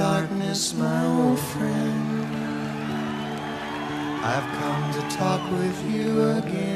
darkness, my old friend. I've come to talk with you again.